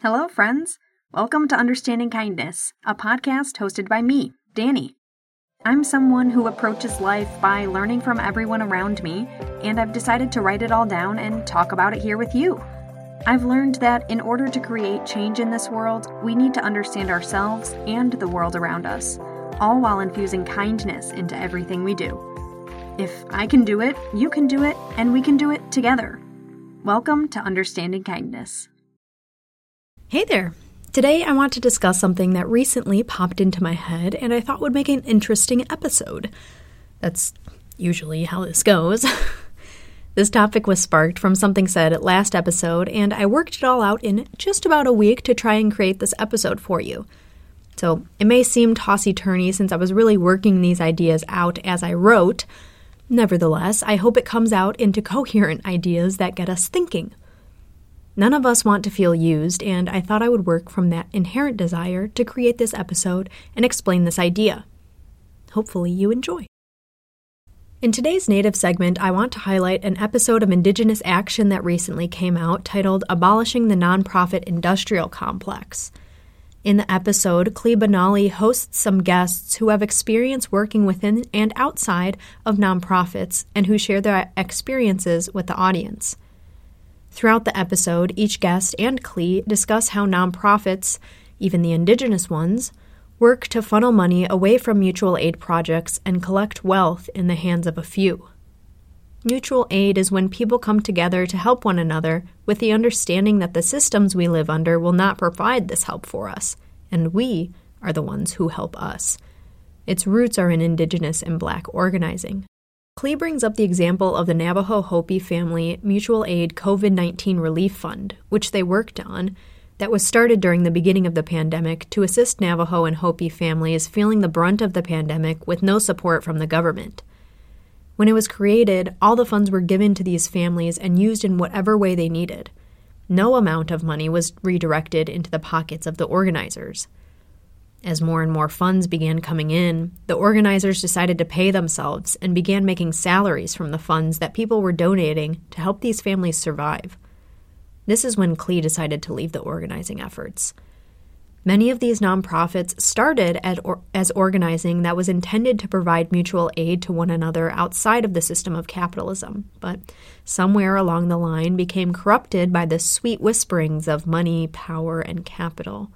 Hello, friends. Welcome to Understanding Kindness, a podcast hosted by me, Danny. I'm someone who approaches life by learning from everyone around me, and I've decided to write it all down and talk about it here with you. I've learned that in order to create change in this world, we need to understand ourselves and the world around us, all while infusing kindness into everything we do. If I can do it, you can do it, and we can do it together. Welcome to Understanding Kindness. Hey there. Today I want to discuss something that recently popped into my head and I thought would make an interesting episode. That's usually how this goes. this topic was sparked from something said at last episode, and I worked it all out in just about a week to try and create this episode for you. So it may seem tossy turny since I was really working these ideas out as I wrote. Nevertheless, I hope it comes out into coherent ideas that get us thinking. None of us want to feel used, and I thought I would work from that inherent desire to create this episode and explain this idea. Hopefully, you enjoy. In today's Native segment, I want to highlight an episode of Indigenous action that recently came out titled Abolishing the Nonprofit Industrial Complex. In the episode, Klee Benally hosts some guests who have experience working within and outside of nonprofits and who share their experiences with the audience. Throughout the episode, each guest and Klee discuss how nonprofits, even the indigenous ones, work to funnel money away from mutual aid projects and collect wealth in the hands of a few. Mutual aid is when people come together to help one another with the understanding that the systems we live under will not provide this help for us, and we are the ones who help us. Its roots are in indigenous and black organizing. Klee brings up the example of the Navajo Hopi Family Mutual Aid COVID 19 Relief Fund, which they worked on, that was started during the beginning of the pandemic to assist Navajo and Hopi families feeling the brunt of the pandemic with no support from the government. When it was created, all the funds were given to these families and used in whatever way they needed. No amount of money was redirected into the pockets of the organizers. As more and more funds began coming in, the organizers decided to pay themselves and began making salaries from the funds that people were donating to help these families survive. This is when Klee decided to leave the organizing efforts. Many of these nonprofits started or, as organizing that was intended to provide mutual aid to one another outside of the system of capitalism, but somewhere along the line became corrupted by the sweet whisperings of money, power, and capital.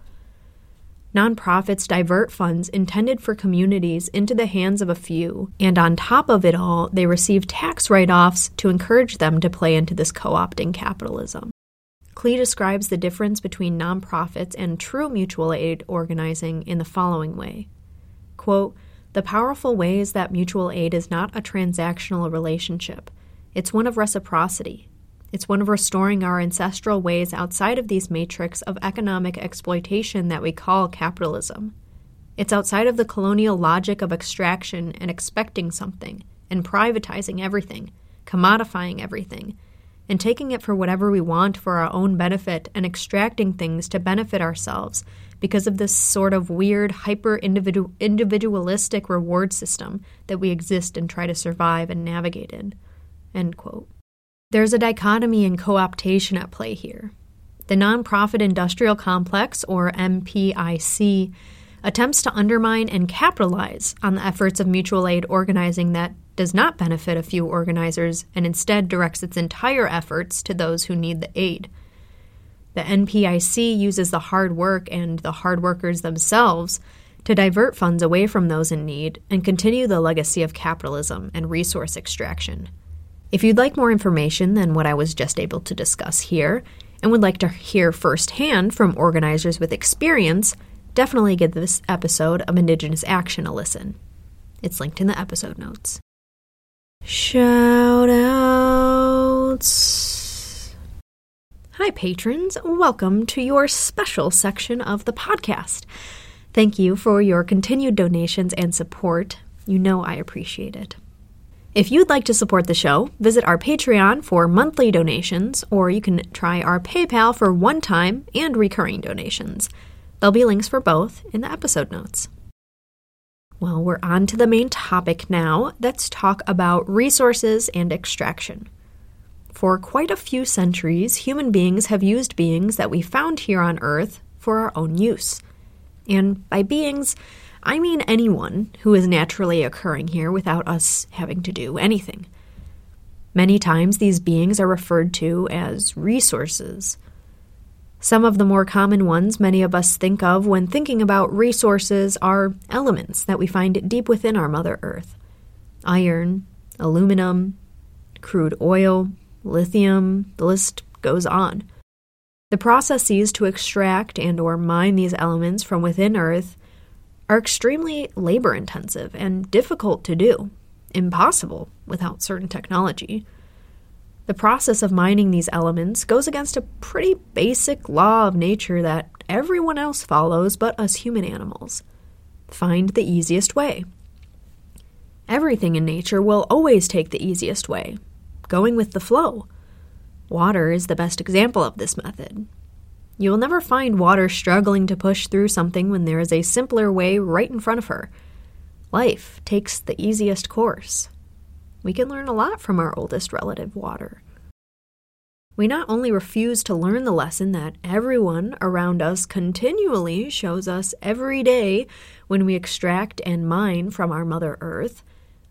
Nonprofits divert funds intended for communities into the hands of a few, and on top of it all, they receive tax write offs to encourage them to play into this co opting capitalism. Klee describes the difference between nonprofits and true mutual aid organizing in the following way Quote, The powerful way is that mutual aid is not a transactional relationship, it's one of reciprocity. It's one of restoring our ancestral ways outside of these matrix of economic exploitation that we call capitalism. It's outside of the colonial logic of extraction and expecting something, and privatizing everything, commodifying everything, and taking it for whatever we want for our own benefit and extracting things to benefit ourselves because of this sort of weird, hyper individualistic reward system that we exist and try to survive and navigate in. End quote. There's a dichotomy in co optation at play here. The Nonprofit Industrial Complex, or NPIC, attempts to undermine and capitalize on the efforts of mutual aid organizing that does not benefit a few organizers and instead directs its entire efforts to those who need the aid. The NPIC uses the hard work and the hard workers themselves to divert funds away from those in need and continue the legacy of capitalism and resource extraction. If you'd like more information than what I was just able to discuss here, and would like to hear firsthand from organizers with experience, definitely give this episode of Indigenous Action a listen. It's linked in the episode notes. Shout outs. Hi, patrons. Welcome to your special section of the podcast. Thank you for your continued donations and support. You know I appreciate it. If you'd like to support the show, visit our Patreon for monthly donations, or you can try our PayPal for one time and recurring donations. There'll be links for both in the episode notes. Well, we're on to the main topic now. Let's talk about resources and extraction. For quite a few centuries, human beings have used beings that we found here on Earth for our own use. And by beings, I mean anyone who is naturally occurring here without us having to do anything. Many times, these beings are referred to as resources. Some of the more common ones many of us think of when thinking about resources are elements that we find deep within our Mother Earth iron, aluminum, crude oil, lithium, the list goes on. The processes to extract and or mine these elements from within Earth are extremely labor intensive and difficult to do, impossible without certain technology. The process of mining these elements goes against a pretty basic law of nature that everyone else follows but us human animals find the easiest way. Everything in nature will always take the easiest way, going with the flow. Water is the best example of this method. You will never find water struggling to push through something when there is a simpler way right in front of her. Life takes the easiest course. We can learn a lot from our oldest relative, water. We not only refuse to learn the lesson that everyone around us continually shows us every day when we extract and mine from our Mother Earth,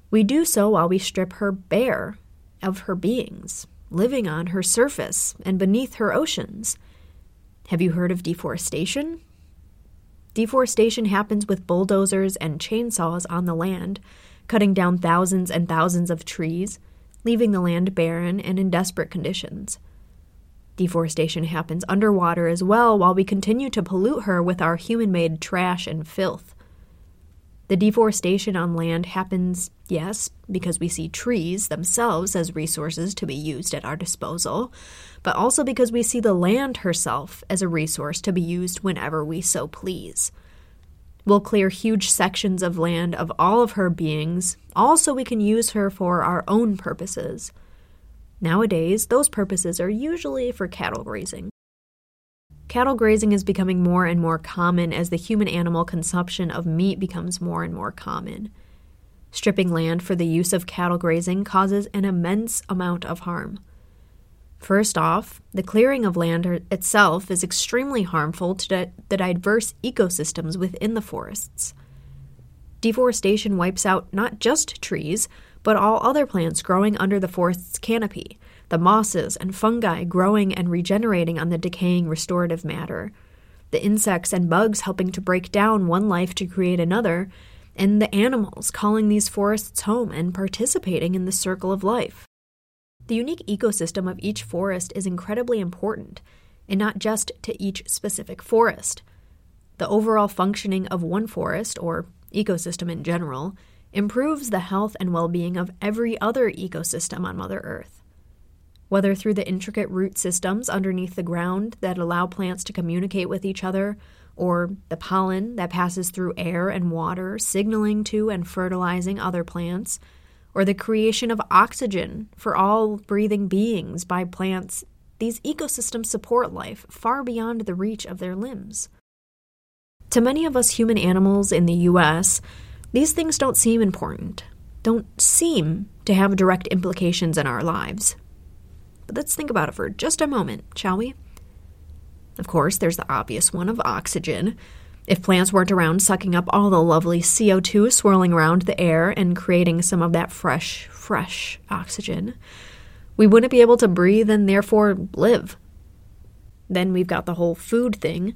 we do so while we strip her bare of her beings, living on her surface and beneath her oceans. Have you heard of deforestation? Deforestation happens with bulldozers and chainsaws on the land, cutting down thousands and thousands of trees, leaving the land barren and in desperate conditions. Deforestation happens underwater as well while we continue to pollute her with our human made trash and filth. The deforestation on land happens, yes, because we see trees themselves as resources to be used at our disposal, but also because we see the land herself as a resource to be used whenever we so please. We'll clear huge sections of land of all of her beings, all so we can use her for our own purposes. Nowadays, those purposes are usually for cattle grazing. Cattle grazing is becoming more and more common as the human animal consumption of meat becomes more and more common. Stripping land for the use of cattle grazing causes an immense amount of harm. First off, the clearing of land er, itself is extremely harmful to the diverse ecosystems within the forests. Deforestation wipes out not just trees, but all other plants growing under the forest's canopy, the mosses and fungi growing and regenerating on the decaying restorative matter, the insects and bugs helping to break down one life to create another, and the animals calling these forests home and participating in the circle of life. The unique ecosystem of each forest is incredibly important, and not just to each specific forest. The overall functioning of one forest, or ecosystem in general, improves the health and well being of every other ecosystem on Mother Earth whether through the intricate root systems underneath the ground that allow plants to communicate with each other, or the pollen that passes through air and water, signaling to and fertilizing other plants, or the creation of oxygen for all breathing beings by plants, these ecosystems support life far beyond the reach of their limbs. To many of us human animals in the US, these things don't seem important, don't seem to have direct implications in our lives. But let's think about it for just a moment, shall we? Of course, there's the obvious one of oxygen. If plants weren't around sucking up all the lovely CO2 swirling around the air and creating some of that fresh, fresh oxygen, we wouldn't be able to breathe and therefore live. Then we've got the whole food thing.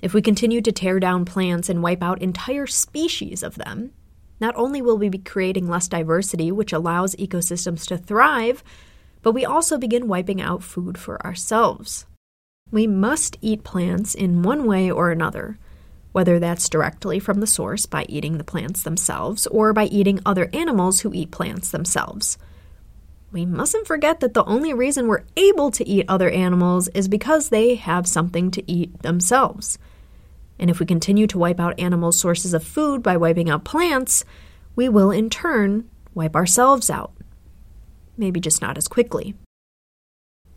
If we continue to tear down plants and wipe out entire species of them, not only will we be creating less diversity, which allows ecosystems to thrive, but we also begin wiping out food for ourselves. We must eat plants in one way or another, whether that's directly from the source by eating the plants themselves or by eating other animals who eat plants themselves. We mustn't forget that the only reason we're able to eat other animals is because they have something to eat themselves. And if we continue to wipe out animal sources of food by wiping out plants, we will in turn wipe ourselves out maybe just not as quickly.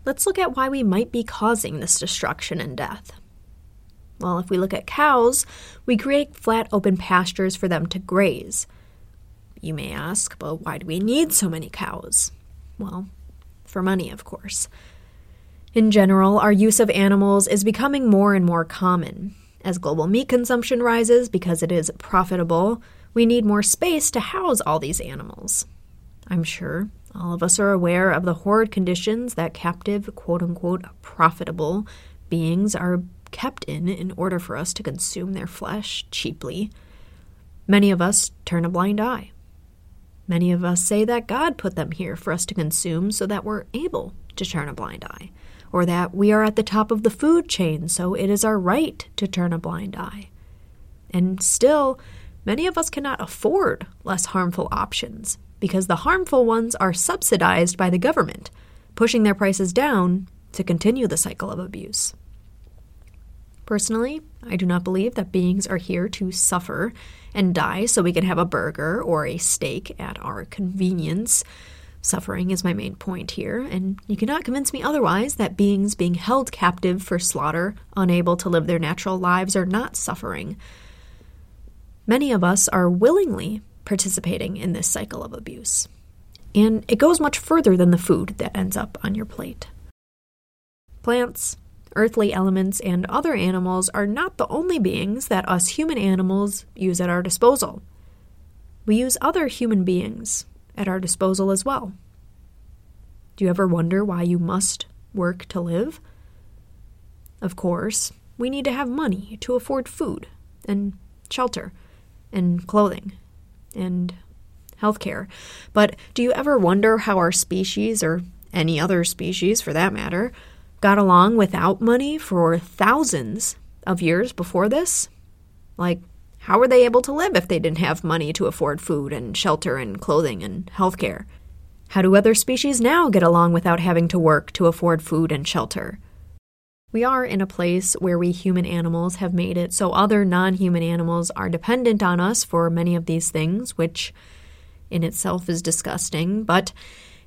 Let's look at why we might be causing this destruction and death. Well, if we look at cows, we create flat open pastures for them to graze. You may ask, but why do we need so many cows? Well, For money, of course. In general, our use of animals is becoming more and more common. As global meat consumption rises because it is profitable, we need more space to house all these animals. I'm sure all of us are aware of the horrid conditions that captive, quote unquote, profitable beings are kept in in order for us to consume their flesh cheaply. Many of us turn a blind eye. Many of us say that God put them here for us to consume so that we're able to turn a blind eye, or that we are at the top of the food chain, so it is our right to turn a blind eye. And still, many of us cannot afford less harmful options because the harmful ones are subsidized by the government, pushing their prices down to continue the cycle of abuse. Personally, I do not believe that beings are here to suffer and die so we can have a burger or a steak at our convenience. Suffering is my main point here, and you cannot convince me otherwise that beings being held captive for slaughter, unable to live their natural lives, are not suffering. Many of us are willingly participating in this cycle of abuse. And it goes much further than the food that ends up on your plate. Plants, earthly elements, and other animals are not the only beings that us human animals use at our disposal. We use other human beings at our disposal as well. Do you ever wonder why you must work to live? Of course, we need to have money to afford food and shelter and clothing and healthcare. But do you ever wonder how our species, or any other species for that matter, got along without money for thousands of years before this? Like, how were they able to live if they didn't have money to afford food and shelter and clothing and healthcare? How do other species now get along without having to work to afford food and shelter? We are in a place where we human animals have made it so other non human animals are dependent on us for many of these things, which in itself is disgusting. But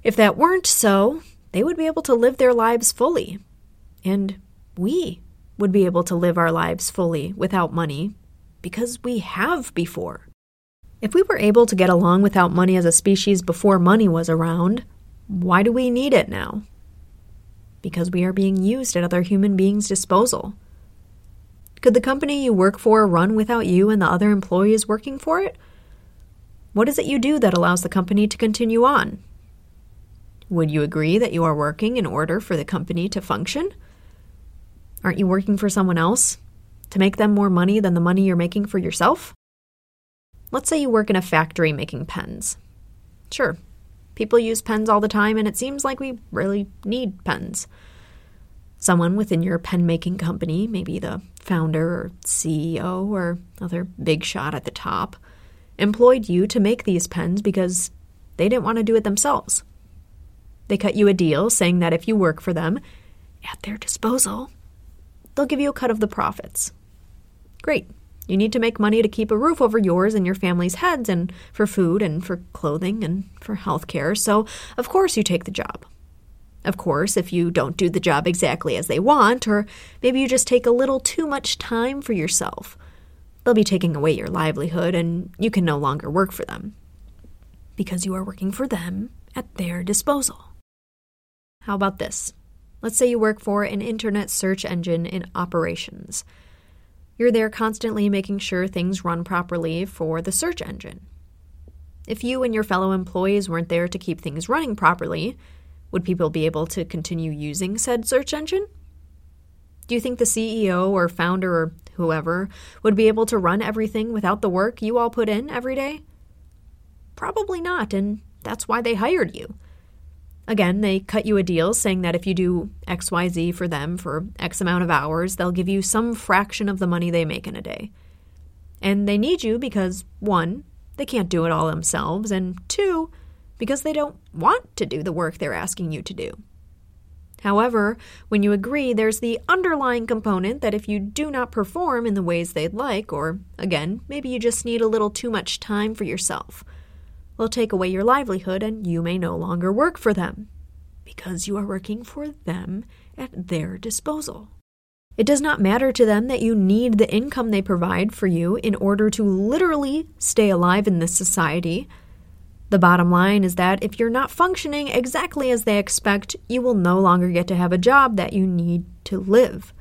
if that weren't so, they would be able to live their lives fully. And we would be able to live our lives fully without money because we have before. If we were able to get along without money as a species before money was around, why do we need it now? Because we are being used at other human beings' disposal. Could the company you work for run without you and the other employees working for it? What is it you do that allows the company to continue on? Would you agree that you are working in order for the company to function? Aren't you working for someone else to make them more money than the money you're making for yourself? Let's say you work in a factory making pens. Sure, People use pens all the time, and it seems like we really need pens. Someone within your pen making company, maybe the founder or CEO or other big shot at the top, employed you to make these pens because they didn't want to do it themselves. They cut you a deal saying that if you work for them, at their disposal, they'll give you a cut of the profits. Great. You need to make money to keep a roof over yours and your family's heads, and for food, and for clothing, and for health care, so of course you take the job. Of course, if you don't do the job exactly as they want, or maybe you just take a little too much time for yourself, they'll be taking away your livelihood and you can no longer work for them. Because you are working for them at their disposal. How about this? Let's say you work for an internet search engine in operations. You're there constantly making sure things run properly for the search engine. If you and your fellow employees weren't there to keep things running properly, would people be able to continue using said search engine? Do you think the CEO or founder or whoever would be able to run everything without the work you all put in every day? Probably not, and that's why they hired you. Again, they cut you a deal saying that if you do XYZ for them for X amount of hours, they'll give you some fraction of the money they make in a day. And they need you because, one, they can't do it all themselves, and two, because they don't want to do the work they're asking you to do. However, when you agree, there's the underlying component that if you do not perform in the ways they'd like, or again, maybe you just need a little too much time for yourself, will take away your livelihood and you may no longer work for them because you are working for them at their disposal. It does not matter to them that you need the income they provide for you in order to literally stay alive in this society. The bottom line is that if you're not functioning exactly as they expect, you will no longer get to have a job that you need to live.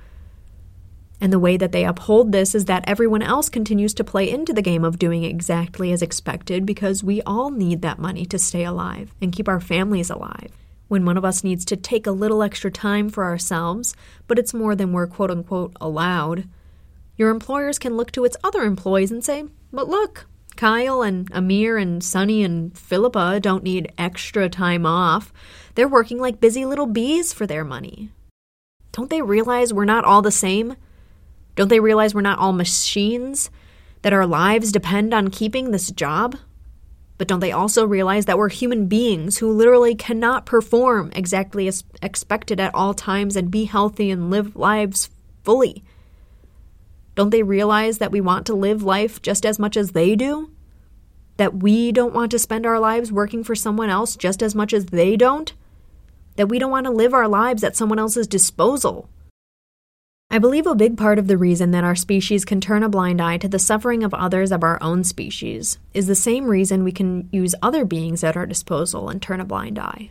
And the way that they uphold this is that everyone else continues to play into the game of doing exactly as expected because we all need that money to stay alive and keep our families alive. When one of us needs to take a little extra time for ourselves, but it's more than we're quote unquote allowed, your employers can look to its other employees and say, But look, Kyle and Amir and Sunny and Philippa don't need extra time off. They're working like busy little bees for their money. Don't they realize we're not all the same? Don't they realize we're not all machines? That our lives depend on keeping this job? But don't they also realize that we're human beings who literally cannot perform exactly as expected at all times and be healthy and live lives fully? Don't they realize that we want to live life just as much as they do? That we don't want to spend our lives working for someone else just as much as they don't? That we don't want to live our lives at someone else's disposal? I believe a big part of the reason that our species can turn a blind eye to the suffering of others of our own species is the same reason we can use other beings at our disposal and turn a blind eye.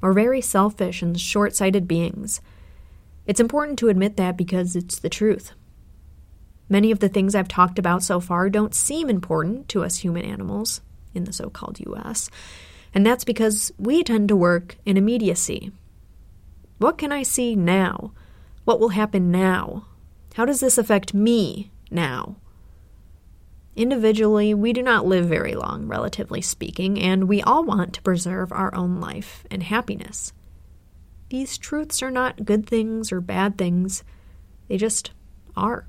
We're very selfish and short sighted beings. It's important to admit that because it's the truth. Many of the things I've talked about so far don't seem important to us human animals in the so called US, and that's because we tend to work in immediacy. What can I see now? What will happen now? How does this affect me now? Individually, we do not live very long, relatively speaking, and we all want to preserve our own life and happiness. These truths are not good things or bad things, they just are.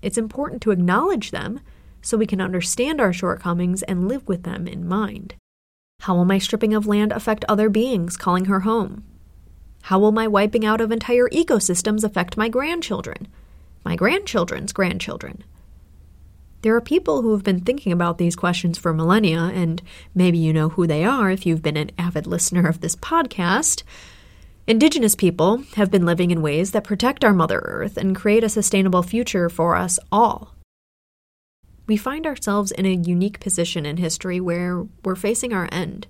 It's important to acknowledge them so we can understand our shortcomings and live with them in mind. How will my stripping of land affect other beings calling her home? How will my wiping out of entire ecosystems affect my grandchildren? My grandchildren's grandchildren? There are people who have been thinking about these questions for millennia, and maybe you know who they are if you've been an avid listener of this podcast. Indigenous people have been living in ways that protect our Mother Earth and create a sustainable future for us all. We find ourselves in a unique position in history where we're facing our end,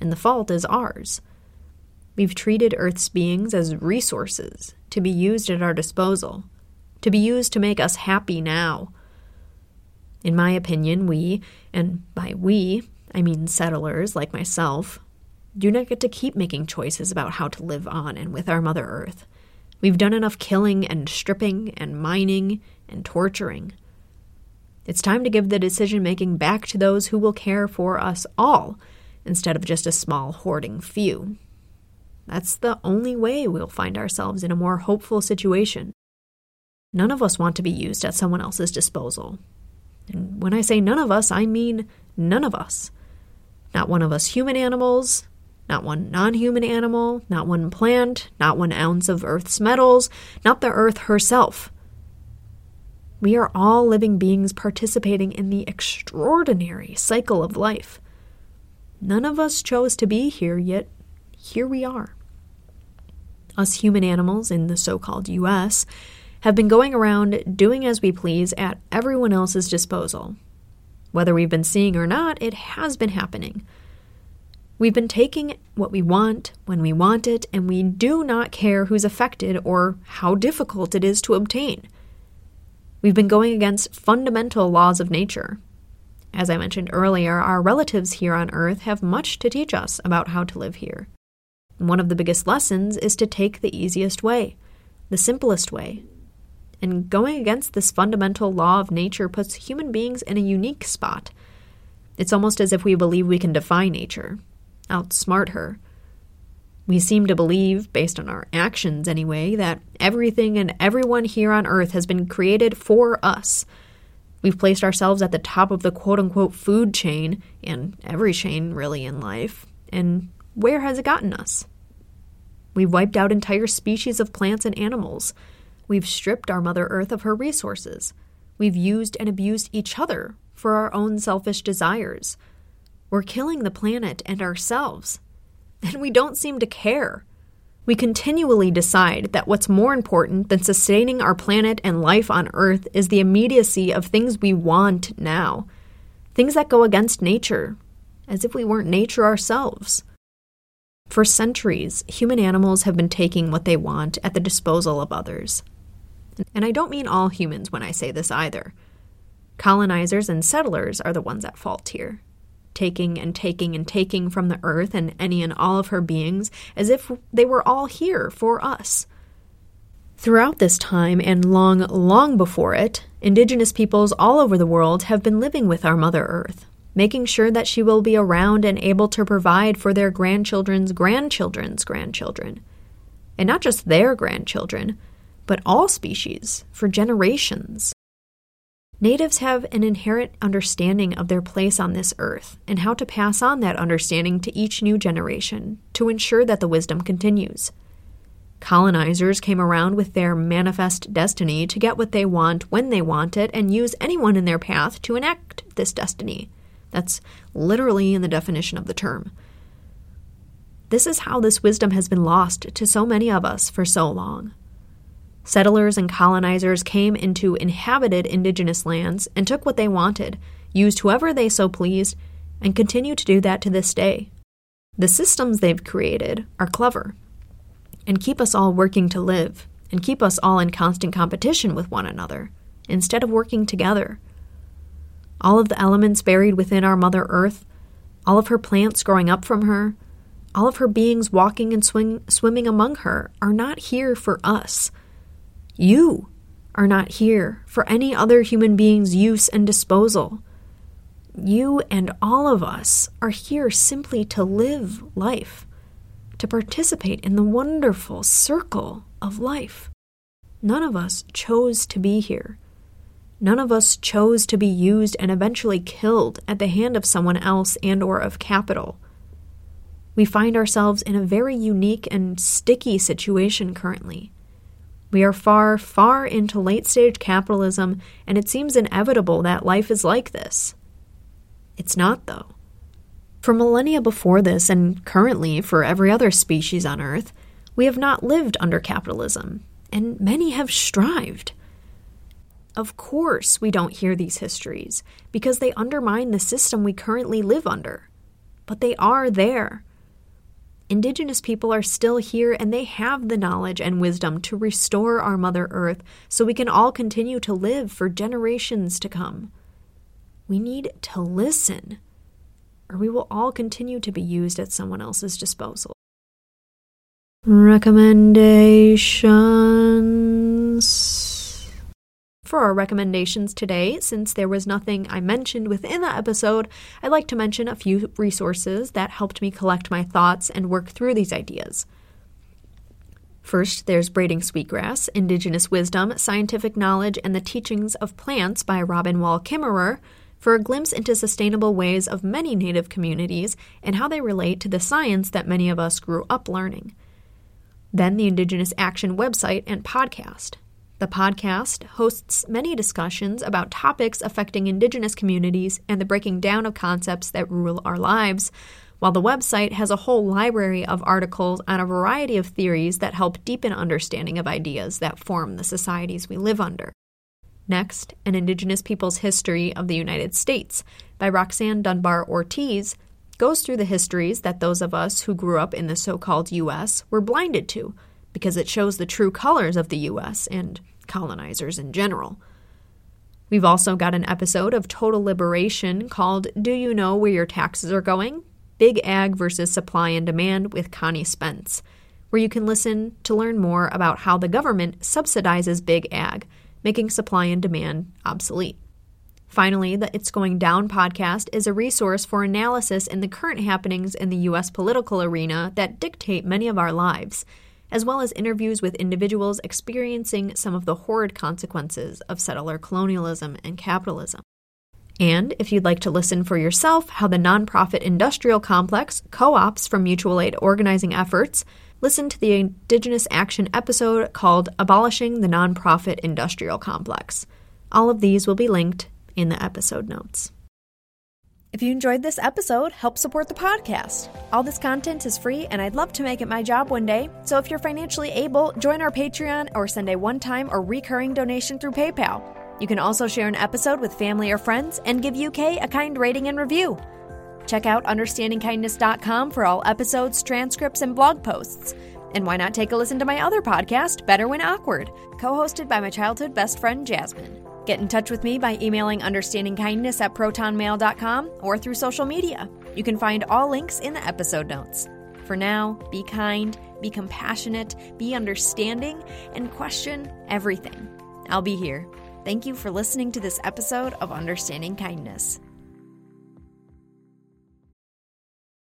and the fault is ours. We've treated Earth's beings as resources to be used at our disposal, to be used to make us happy now. In my opinion, we, and by we, I mean settlers like myself, do not get to keep making choices about how to live on and with our Mother Earth. We've done enough killing and stripping and mining and torturing. It's time to give the decision making back to those who will care for us all, instead of just a small hoarding few. That's the only way we'll find ourselves in a more hopeful situation. None of us want to be used at someone else's disposal. And when I say none of us, I mean none of us. Not one of us human animals, not one non human animal, not one plant, not one ounce of Earth's metals, not the Earth herself. We are all living beings participating in the extraordinary cycle of life. None of us chose to be here, yet here we are. Us human animals in the so called US have been going around doing as we please at everyone else's disposal. Whether we've been seeing or not, it has been happening. We've been taking what we want when we want it, and we do not care who's affected or how difficult it is to obtain. We've been going against fundamental laws of nature. As I mentioned earlier, our relatives here on Earth have much to teach us about how to live here. One of the biggest lessons is to take the easiest way, the simplest way. And going against this fundamental law of nature puts human beings in a unique spot. It's almost as if we believe we can defy nature, outsmart her. We seem to believe, based on our actions anyway, that everything and everyone here on earth has been created for us. We've placed ourselves at the top of the quote unquote food chain, and every chain really in life. And where has it gotten us? We've wiped out entire species of plants and animals. We've stripped our Mother Earth of her resources. We've used and abused each other for our own selfish desires. We're killing the planet and ourselves. And we don't seem to care. We continually decide that what's more important than sustaining our planet and life on Earth is the immediacy of things we want now. Things that go against nature, as if we weren't nature ourselves. For centuries, human animals have been taking what they want at the disposal of others. And I don't mean all humans when I say this either. Colonizers and settlers are the ones at fault here, taking and taking and taking from the earth and any and all of her beings as if they were all here for us. Throughout this time, and long, long before it, indigenous peoples all over the world have been living with our Mother Earth, making sure that she will be around and able to provide for their grandchildren's grandchildren's grandchildren. And not just their grandchildren, but all species for generations. Natives have an inherent understanding of their place on this earth and how to pass on that understanding to each new generation to ensure that the wisdom continues. Colonizers came around with their manifest destiny to get what they want when they want it and use anyone in their path to enact this destiny. That's literally in the definition of the term. This is how this wisdom has been lost to so many of us for so long. Settlers and colonizers came into inhabited indigenous lands and took what they wanted, used whoever they so pleased, and continue to do that to this day. The systems they've created are clever and keep us all working to live and keep us all in constant competition with one another instead of working together. All of the elements buried within our Mother Earth, all of her plants growing up from her, all of her beings walking and swing, swimming among her are not here for us. You are not here for any other human being's use and disposal. You and all of us are here simply to live life, to participate in the wonderful circle of life. None of us chose to be here. None of us chose to be used and eventually killed at the hand of someone else and or of capital. We find ourselves in a very unique and sticky situation currently. We are far, far into late stage capitalism, and it seems inevitable that life is like this. It's not, though. For millennia before this, and currently for every other species on Earth, we have not lived under capitalism, and many have strived. Of course, we don't hear these histories because they undermine the system we currently live under. But they are there. Indigenous people are still here and they have the knowledge and wisdom to restore our Mother Earth so we can all continue to live for generations to come. We need to listen, or we will all continue to be used at someone else's disposal. Recommendations. For our recommendations today, since there was nothing I mentioned within the episode, I'd like to mention a few resources that helped me collect my thoughts and work through these ideas. First, there's Braiding Sweetgrass, Indigenous Wisdom, Scientific Knowledge, and the Teachings of Plants by Robin Wall Kimmerer for a glimpse into sustainable ways of many Native communities and how they relate to the science that many of us grew up learning. Then, the Indigenous Action website and podcast. The podcast hosts many discussions about topics affecting Indigenous communities and the breaking down of concepts that rule our lives, while the website has a whole library of articles on a variety of theories that help deepen understanding of ideas that form the societies we live under. Next, An Indigenous People's History of the United States by Roxanne Dunbar Ortiz goes through the histories that those of us who grew up in the so called U.S. were blinded to, because it shows the true colors of the U.S. and colonizers in general. We've also got an episode of Total Liberation called Do You Know Where Your Taxes Are Going? Big Ag versus Supply and Demand with Connie Spence, where you can listen to learn more about how the government subsidizes big ag, making supply and demand obsolete. Finally, the It's Going Down podcast is a resource for analysis in the current happenings in the U.S. political arena that dictate many of our lives as well as interviews with individuals experiencing some of the horrid consequences of settler colonialism and capitalism. And if you'd like to listen for yourself how the nonprofit industrial complex co ops from mutual aid organizing efforts, listen to the Indigenous Action episode called Abolishing the Nonprofit Industrial Complex. All of these will be linked in the episode notes. If you enjoyed this episode, help support the podcast. All this content is free, and I'd love to make it my job one day. So if you're financially able, join our Patreon or send a one time or recurring donation through PayPal. You can also share an episode with family or friends and give UK a kind rating and review. Check out understandingkindness.com for all episodes, transcripts, and blog posts. And why not take a listen to my other podcast, Better When Awkward, co hosted by my childhood best friend, Jasmine. Get in touch with me by emailing understandingkindness at protonmail.com or through social media. You can find all links in the episode notes. For now, be kind, be compassionate, be understanding, and question everything. I'll be here. Thank you for listening to this episode of Understanding Kindness.